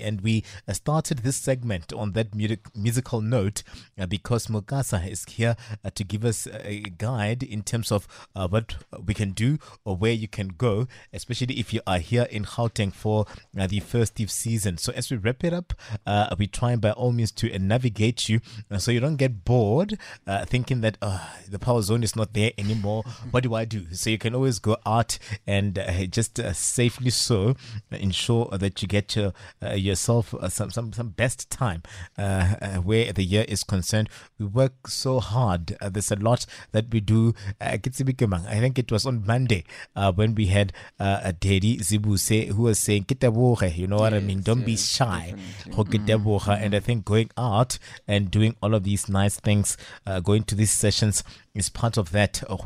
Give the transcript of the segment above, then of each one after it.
And we uh, started this segment on that music, musical note uh, because Mukasa is here uh, to give us a guide in terms of uh, what we can do or where you can go, especially if you are here in Gauteng for uh, the festive season. So as we wrap it up, uh, we try by all means to navigate you so you don't get bored thinking that the power zone is not there anymore. what do I do? So you can always go out and just safely so ensure that you get your yourself uh, some, some, some best time uh, uh, where the year is concerned. We work so hard. Uh, there's a lot that we do. I think it was on Monday when we had uh, Daddy Zibuse who was saying, you know what yes, I mean? Don't yes, be shy. Mm-hmm. And I think going out and doing all of these nice things, going to these sessions, is part of that uh,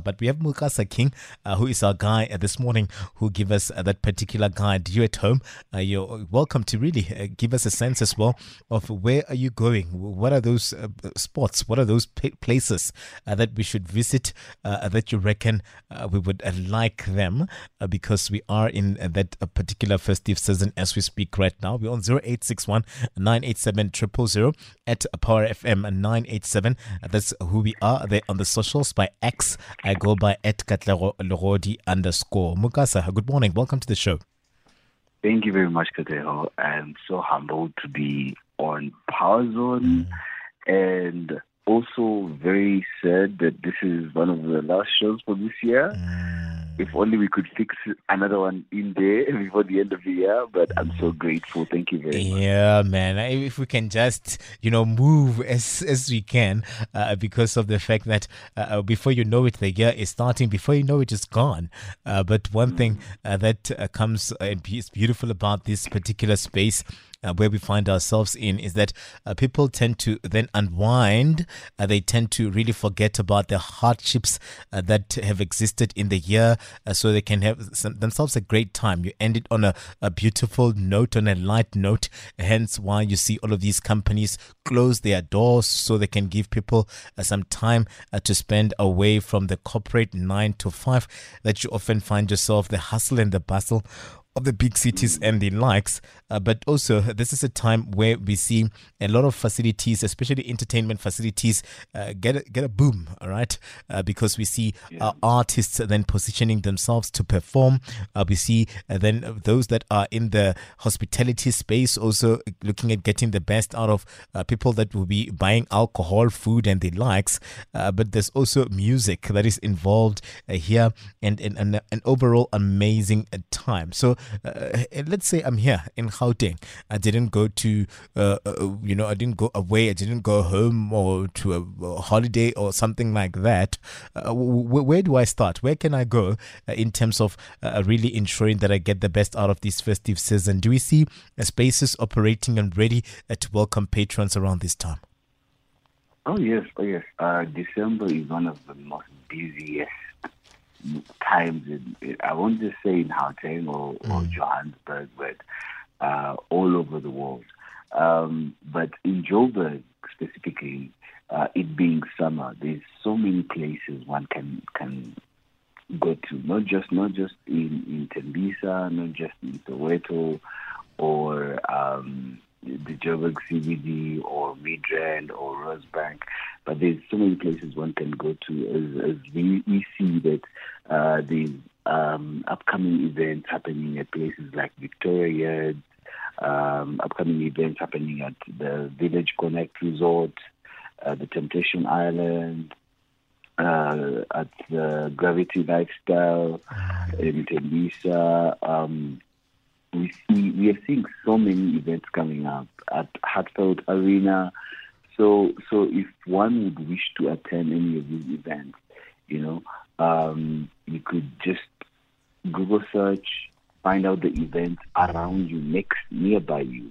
But we have Mukasa King, uh, who is our guy uh, this morning, who give us uh, that particular guide. You at home, uh, you're welcome to really uh, give us a sense as well of where are you going? What are those spots? What are those places that we should visit that you reckon we would like them? because we are in that particular festive season as we speak right now. We're on 0861 987 000 at Power FM 987. That's who we are there on the socials by X. I go by at Katlero underscore. Mukasa, good morning. Welcome to the show. Thank you very much, Katlero. I'm so humbled to be on Power Zone mm. and also very sad that this is one of the last shows for this year. Mm if only we could fix another one in there before the end of the year. But I'm so grateful. Thank you very much. Yeah, man. If we can just, you know, move as as we can, uh, because of the fact that uh, uh before you know it, the year is starting. Before you know it, it's gone. Uh, but one thing uh, that uh, comes and is beautiful about this particular space where we find ourselves in is that uh, people tend to then unwind. Uh, they tend to really forget about the hardships uh, that have existed in the year uh, so they can have some, themselves a great time. You end it on a, a beautiful note, on a light note. Hence why you see all of these companies close their doors so they can give people uh, some time to spend away from the corporate nine to five that you often find yourself, the hustle and the bustle of the big cities and the likes. Uh, but also, this is a time where we see a lot of facilities, especially entertainment facilities, uh, get a, get a boom. All right, uh, because we see yeah. artists then positioning themselves to perform. Uh, we see uh, then those that are in the hospitality space also looking at getting the best out of uh, people that will be buying alcohol, food, and the likes. but there's also music that is involved here, and, and, and an overall amazing time. So uh, let's say I'm here in Gauteng. I didn't go to, uh, uh, you know, I didn't go away. I didn't go home or to a, holiday or something like that. Uh, w- where do I start? Where can I go uh, in terms of uh, really ensuring that I get the best out of this festive season? Do we see spaces operating and ready to welcome patrons around this time? Oh yes, oh yes. December is one of the most busiest times in, I won't just say in Gauteng or, mm. or Johannesburg, but uh, all over the world. Um, but in Joburg specifically, uh, it being summer, there's so many places one can can go to. Not just not just in in Tembisa, not just in Soweto, or um, the Joburg CBD or Midrand or Rosebank, but there's so many places one can go to as, as we, we see that uh, there's um, upcoming events happening at places like Victoria um, upcoming events happening at the Village Connect Resort, uh, the Temptation Island, uh, at the Gravity Lifestyle in Tembisa. Um, we see we are seeing so many events coming up at Heartfelt Arena. So so if one would wish to attend any of these events, you know, um, you could just Google search, find out the events around you, next nearby you,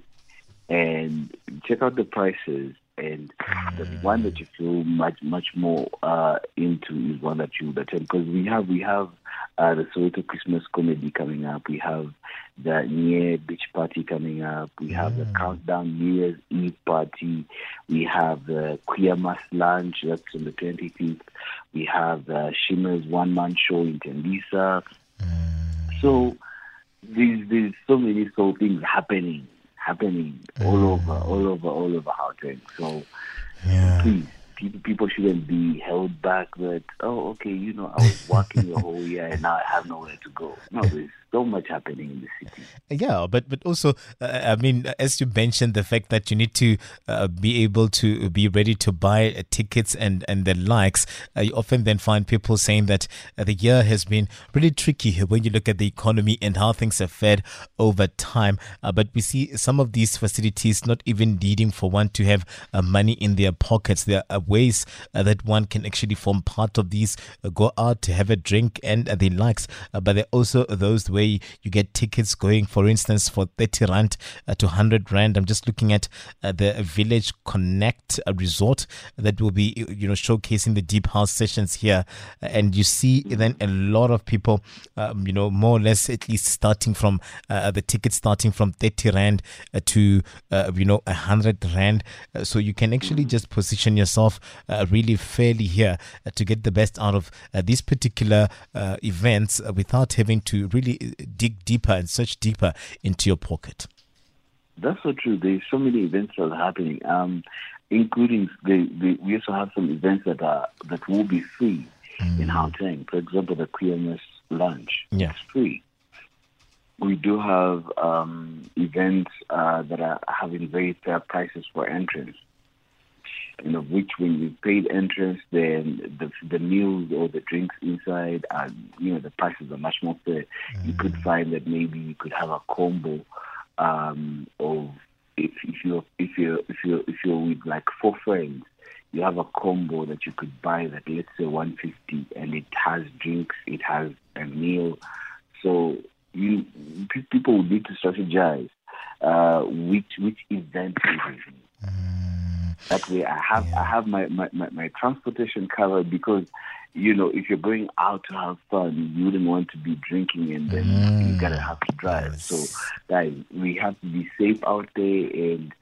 and check out the prices and the one that you feel much much more uh, into is one that you would attend because we have we have uh, the Soweto Christmas comedy coming up. We have the New Year beach party coming up. We have the countdown New Year's Eve party. We have the Queermas lunch that's on the 25th. We have the Shimza one man show in Tembisa. So there's there's so many so things happening happening all over all over all over Gauteng. So Yeah. please people people shouldn't be held back that oh okay you know I was working the whole year and now I have nowhere to go. No, there's so much happening in the city. Yeah, but but also, uh, I mean, as you mentioned, the fact that you need to uh, be able to be ready to buy uh, tickets and and the likes, uh, you often then find people saying that uh, the year has been really tricky when you look at the economy and how things have fared over time. Uh, but we see some of these facilities not even needing for one to have uh, money in their pockets. There are ways uh, that one can actually form part of these, uh, go out to have a drink and uh, the likes. Uh, but there are also those where you get tickets going, for instance, for 30 Rand uh, to 100 Rand. I'm just looking at uh, the Village Connect uh, resort that will be, you know, showcasing the deep house sessions here. And you see then a lot of people, um, you know, more or less at least starting from uh, the tickets starting from 30 Rand uh, to, uh, you know, 100 Rand. Uh, so you can actually just position yourself uh, really fairly here uh, to get the best out of uh, these particular uh, events uh, without having to really dig deeper and search deeper into your pocket. That's so true. There's so many events that are happening, um, including the, the, we also have some events that are that will be free in Gauteng. For example, the Queermas lunch. Yeah. It's free. We do have um, events uh, that are having very fair prices for entrance. You know, which when you paid entrance, then the the meals or the drinks inside, are, you know, the prices are much more fair. You could find that maybe you could have a combo um, of if if you if you if you if you're with like four friends, you have a combo that you could buy that let's say 150, and it has drinks, it has a meal. So you pe- people would need to strategize uh, which which event is it. That way, I have I have my, my, my, my transportation covered because you know if you're going out to have fun, you wouldn't want to be drinking and then you mm. gotta have to drive. So, guys, we have to be safe out there and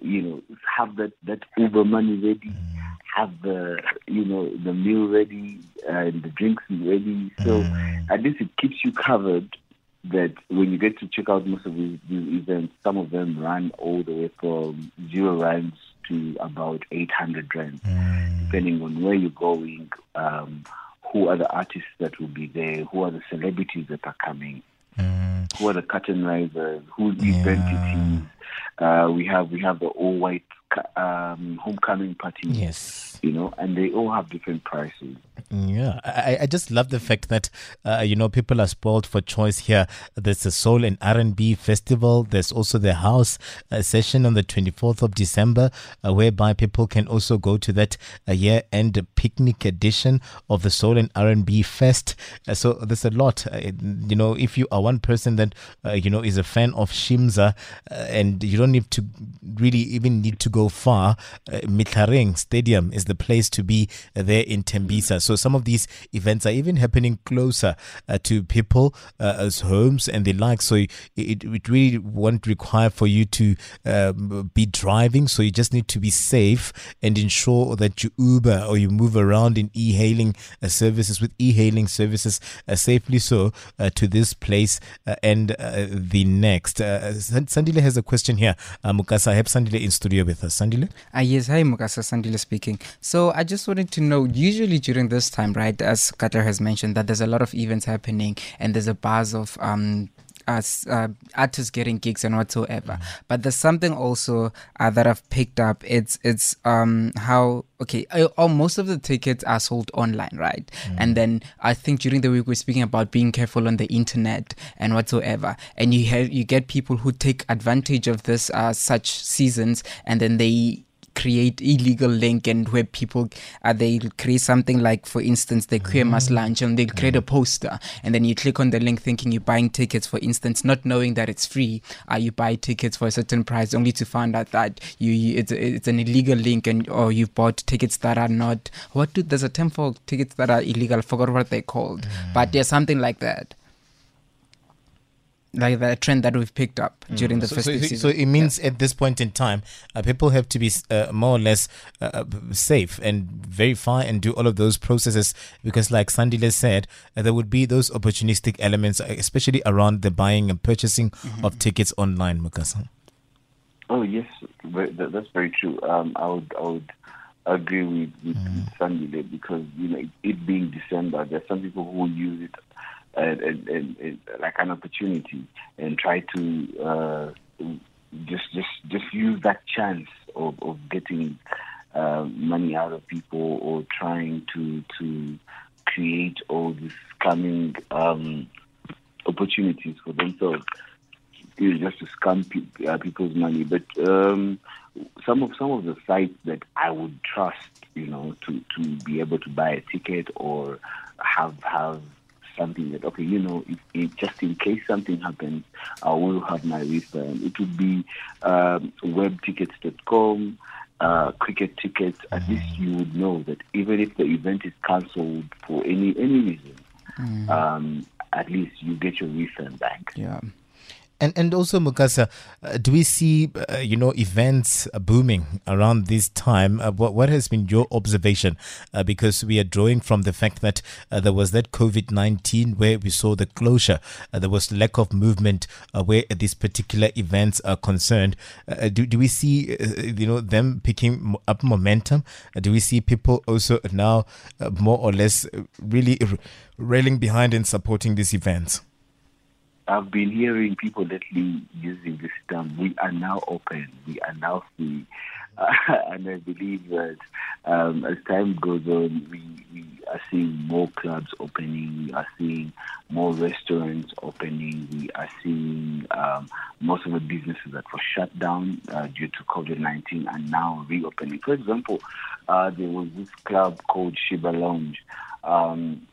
you know have that that Uber money ready, mm. have the you know the meal ready and the drinks ready. So mm. at least it keeps you covered. That when you get to check out most of these, these events, some of them run all the way from zero rands to about 800 rand, depending on where you're going, um, who are the artists that will be there, who are the celebrities that are coming, who are the curtain risers, who's the event it is. Uh, we have we have the all white um, homecoming party, Yes. you know, and they all have different prices. Yeah, I, I just love the fact that uh, you know people are spoiled for choice here. There's a soul and R and B festival. There's also the house uh, session on the 24th of December, uh, whereby people can also go to that uh, year-end picnic edition of the Soul and R and B Fest. Uh, so there's a lot. Uh, you know, if you are one person that uh, you know is a fan of Shimza, uh, and you don't need to really even need to go far, uh, Mehlareng Stadium is the place to be uh, there in Tembisa. So some of these events are even happening closer uh, to people uh, as homes and the like. So it, it really won't require for you to um, be driving. So you just need to be safe and ensure that you Uber or you move around in e-hailing uh, services with e-hailing services uh, safely so to this place and the next. Uh, Sandile has a question here. Uh, Mukasa, I have Sandile in studio with us. Sandile? Uh, yes, hi, Mukasa Sandile speaking. So I just wanted to know, usually during this time, right, as Qatar has mentioned, that there's a lot of events happening and there's a buzz of um, us uh, artists getting gigs and whatsoever. But there's something also uh, that I've picked up. It's it's um how okay, uh, oh, most of the tickets are sold online, right? And then I think during the week we're speaking about being careful on the internet and whatsoever. And you have you get people who take advantage of this uh, such seasons and then they create illegal link and where people uh, they create something like, for instance, the Queermas lunch and they create a poster. And then you click on the link thinking you're buying tickets, for instance, not knowing that it's free. Uh, you buy tickets for a certain price only to find out that you, you it's it's an illegal link and or you've bought tickets that are not what do there's a term for tickets that are illegal. I forgot what they're called, but there's something like that like the trend that we've picked up during the Mm. So, festive so, season. so it means at this point in time, uh, people have to be uh, more or less uh, uh, safe and verify and do all of those processes because, like Sandile said, uh, there would be those opportunistic elements, uh, especially around the buying and purchasing Mm-hmm. of tickets online, Mukasa. Oh yes, that's very true. Um, I would I would agree with with, with Sandy there because you know it, it being December, there's some people who use it like an opportunity and try to uh, just just just use that chance of of getting uh, money out of people or trying to to create all these scamming um, opportunities for themselves know, just to scam pe- uh, people's money. But um, some of some of the sites that I would trust, you know, to, to be able to buy a ticket or have have something that okay, you know, if, if just in case something happens, I will have my refund. It would be um, webtickets.com. Uh, Quicket tickets. At least you would know that even if the event is cancelled for any any reason, um, at least you get your refund back. yeah. And and also Mukasa, uh, do we see uh, you know events booming around this time? Uh, what what has been your observation? Uh, because we are drawing from the fact that uh, there was that COVID nineteen where we saw the closure, uh, there was lack of movement where these particular events are concerned. Do do we see you know them picking up momentum? Do we see people also now more or less really railing behind and supporting these events? I've been hearing people lately using this term. We are now open. We are now free. Uh, and I believe that um, as time goes on, we, we are seeing more clubs opening. We are seeing more restaurants opening. We are seeing um, most of the businesses that were shut down uh, due to COVID 19 are now reopening. For example, uh, there was this club called Shiba Lounge. Um,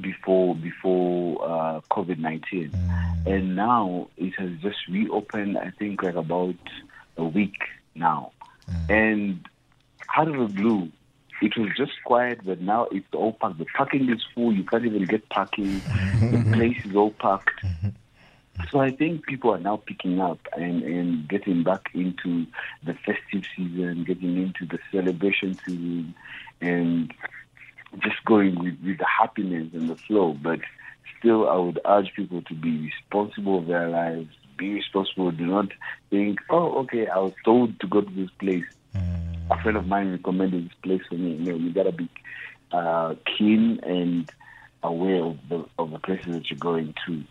before before uh, COVID nineteen, mm. and now it has just reopened. I think like about a week now, mm. and out of the blue, it was just quiet, but now it's all packed. The parking is full. You can't even get parking. the place is all packed. Mm-hmm. So I think people are now picking up and, and getting back into the festive season, getting into the celebration season, and just going with, with the happiness and the flow. But still, I would urge people to be responsible of their lives. Be responsible. Do not think, oh, okay, I was told to go to this place. A friend of mine recommended this place for me. No, you gotta be uh, keen and aware of the of the places that you're going to.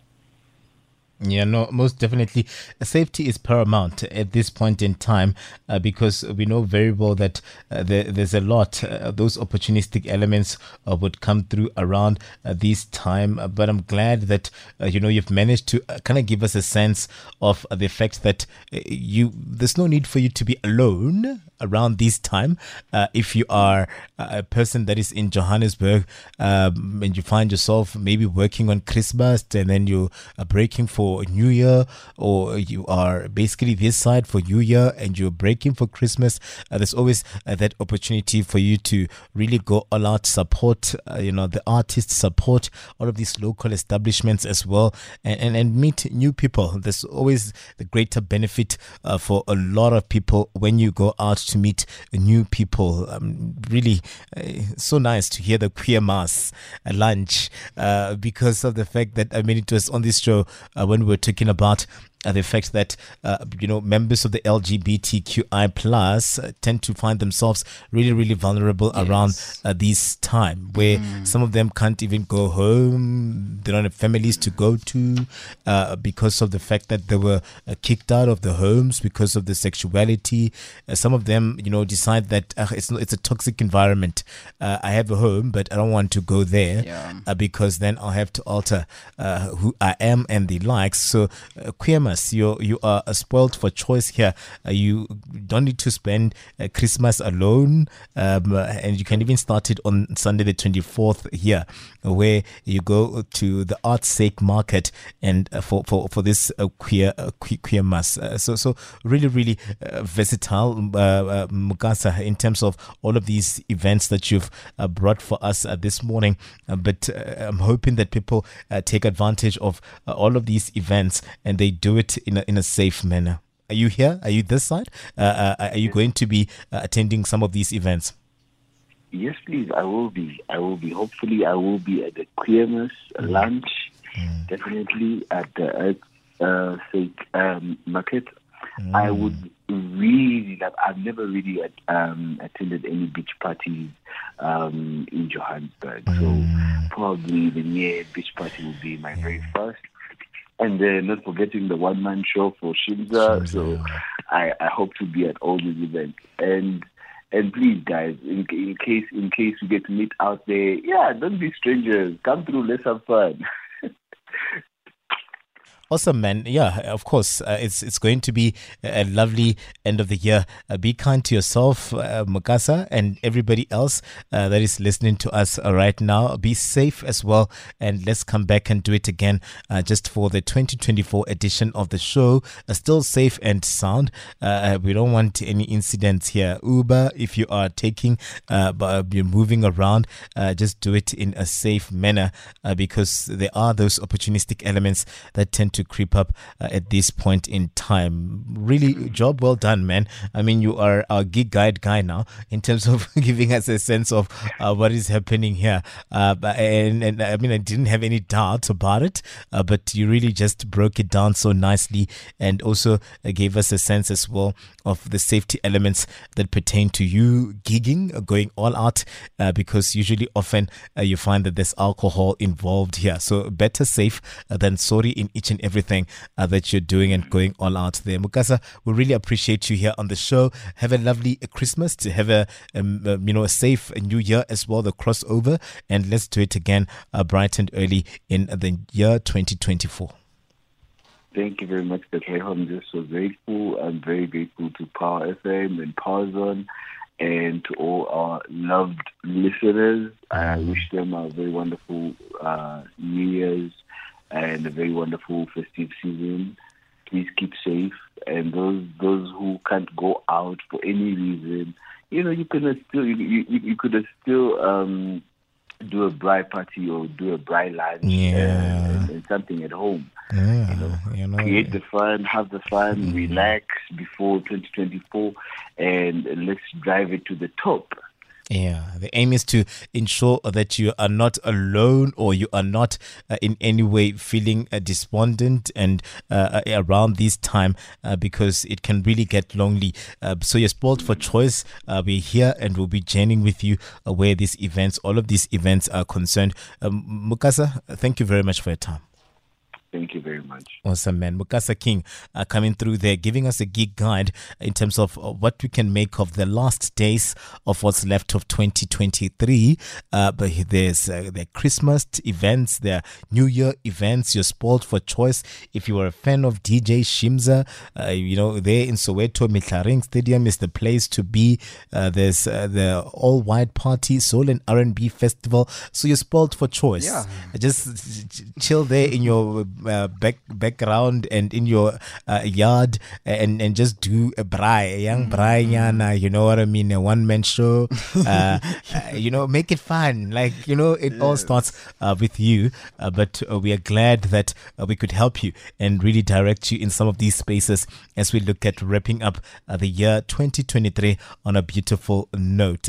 Yeah, no, most definitely. Safety is paramount at this point in time uh, because we know very well that uh, there, there's a lot, uh, those opportunistic elements uh, would come through around uh, this time. Uh, but I'm glad that, you know, you've managed to kind of give us a sense of the fact that you, there's no need for you to be alone around this time. Uh, if you are a person that is in Johannesburg um, and you find yourself maybe working on Christmas and then you are breaking for New Year, or you are basically this side for New Year and you're breaking for Christmas, uh, there's always uh, that opportunity for you to really go all out, support, uh, you know, the artists, support all of these local establishments as well, and, and, and meet new people. There's always the greater benefit uh, for a lot of people when you go out to meet new people. Um, really, uh, so nice to hear the Queermas lunch uh, because of the fact that I mean it was on this show uh, when we were talking about uh, the fact that uh, you know members of the LGBTQI plus uh, tend to find themselves really really vulnerable around uh, this time where some of them can't even go home. They don't have families to go to uh, because of the fact that they were uh, kicked out of the homes because of the sexuality. Uh, some of them you know decide that uh, it's it's a toxic environment. Uh, I have a home but I don't want to go there Yeah. uh, because then I'll have to alter uh, who I am and the likes. So, uh, queer Queermas. You you are spoiled for choice here. Uh, you don't need to spend uh, Christmas alone, um, and you can even start it on Sunday the 24th here, where you go to the Arts Sake Market and uh, for, for for this uh, queer uh, Queermas. Uh, so so really really versatile, Mukasa, in terms of all of these events that you've brought for us this morning. but I'm hoping that people take advantage of all of these events and they do it in a, in a safe manner. Are you here? Are you this side? Uh, uh, are you going to be uh, attending some of these events? Yes, please. I will be. I will be. Hopefully, I will be at the Queermas mm. lunch. Mm. Definitely at the uh, um, market. Mm. I would really love. I've never really um, attended any beach parties um, in Johannesburg, so mm. probably the near beach party will be my very first and then not forgetting the one man show for Shimza. So I, I hope to be at all these events. And and please, guys, in, in case in case we get to meet out there, yeah, don't be strangers. Come through, let's have fun. Awesome, man. Yeah, of course. Uh, it's it's going to be a lovely end of the year. Uh, be kind to yourself, uh, and everybody else uh, that is listening to us uh, right now. Be safe as well, and let's come back and do it again uh, just for the 2024 edition of the show. Uh, still safe and sound. we don't want any incidents here. Uber, if you are taking, but you're moving around, just do it in a safe manner because there are those opportunistic elements that tend to creep up uh, at this point in time. Really, job well done, man. I mean, you are our gig guide guy now in terms of giving us a sense of uh, what is happening here. Uh, and, and I mean, I didn't have any doubt about it, uh, but you really just broke it down so nicely and also uh, gave us a sense as well of the safety elements that pertain to you gigging, uh, going all out, because usually often you find that there's alcohol involved here. So better safe than sorry in each and everything uh, that you're doing and going all out there. Mukasa, we really appreciate you here on the show. Have a lovely Christmas, to have a um, uh, you know a safe new year as well, the crossover, and let's do it again uh, bright and early in the year 2024. Thank you very much, Dr. I'm just so grateful. I'm very grateful to Power FM and Power Zone and to all our loved listeners. I wish them a very wonderful uh, New Year's and a very wonderful festive season. Please keep safe, and those those who can't go out for any reason, you know, you can still you you, you could still um, do a braai party or do a braai lunch yeah. and, and, something at home. Yeah, you know, you know, create the fun, have the fun, mm. relax before 2024, and let's drive it to the top. Yeah, the aim is to ensure that you are not alone or you are not uh, in any way feeling uh, despondent and uh, uh around this time uh, because it can really get lonely. Uh, so you're spoiled for choice. we're here and we'll be journeying with you where these events, all of these events are concerned. Um, Mukasa, thank you very much for your time. Thank you very much. Awesome, man. Mukasa King uh, coming through there, giving us a gig guide in terms of uh, what we can make of the last days of what's left of 2023. Uh, but there's uh, the Christmas events, there New Year events. You're spoiled for choice. If you are a fan of DJ Shimza, uh, you know, there in Soweto, Mehlareng Stadium is the place to be. Uh, there's uh, the All White Party, Soul and R&B Festival. So you're spoiled for choice. Yeah. Just chill there in your uh, back background and in your uh, yard and and just do a braai, a young mm-hmm. braai yana, you know what I mean, a one man show. Uh, uh, you know, make it fun. Like you know, it yeah. all starts uh, with you. Uh, but we are glad that we could help you and really direct you in some of these spaces as we look at wrapping up the year 2023 on a beautiful note.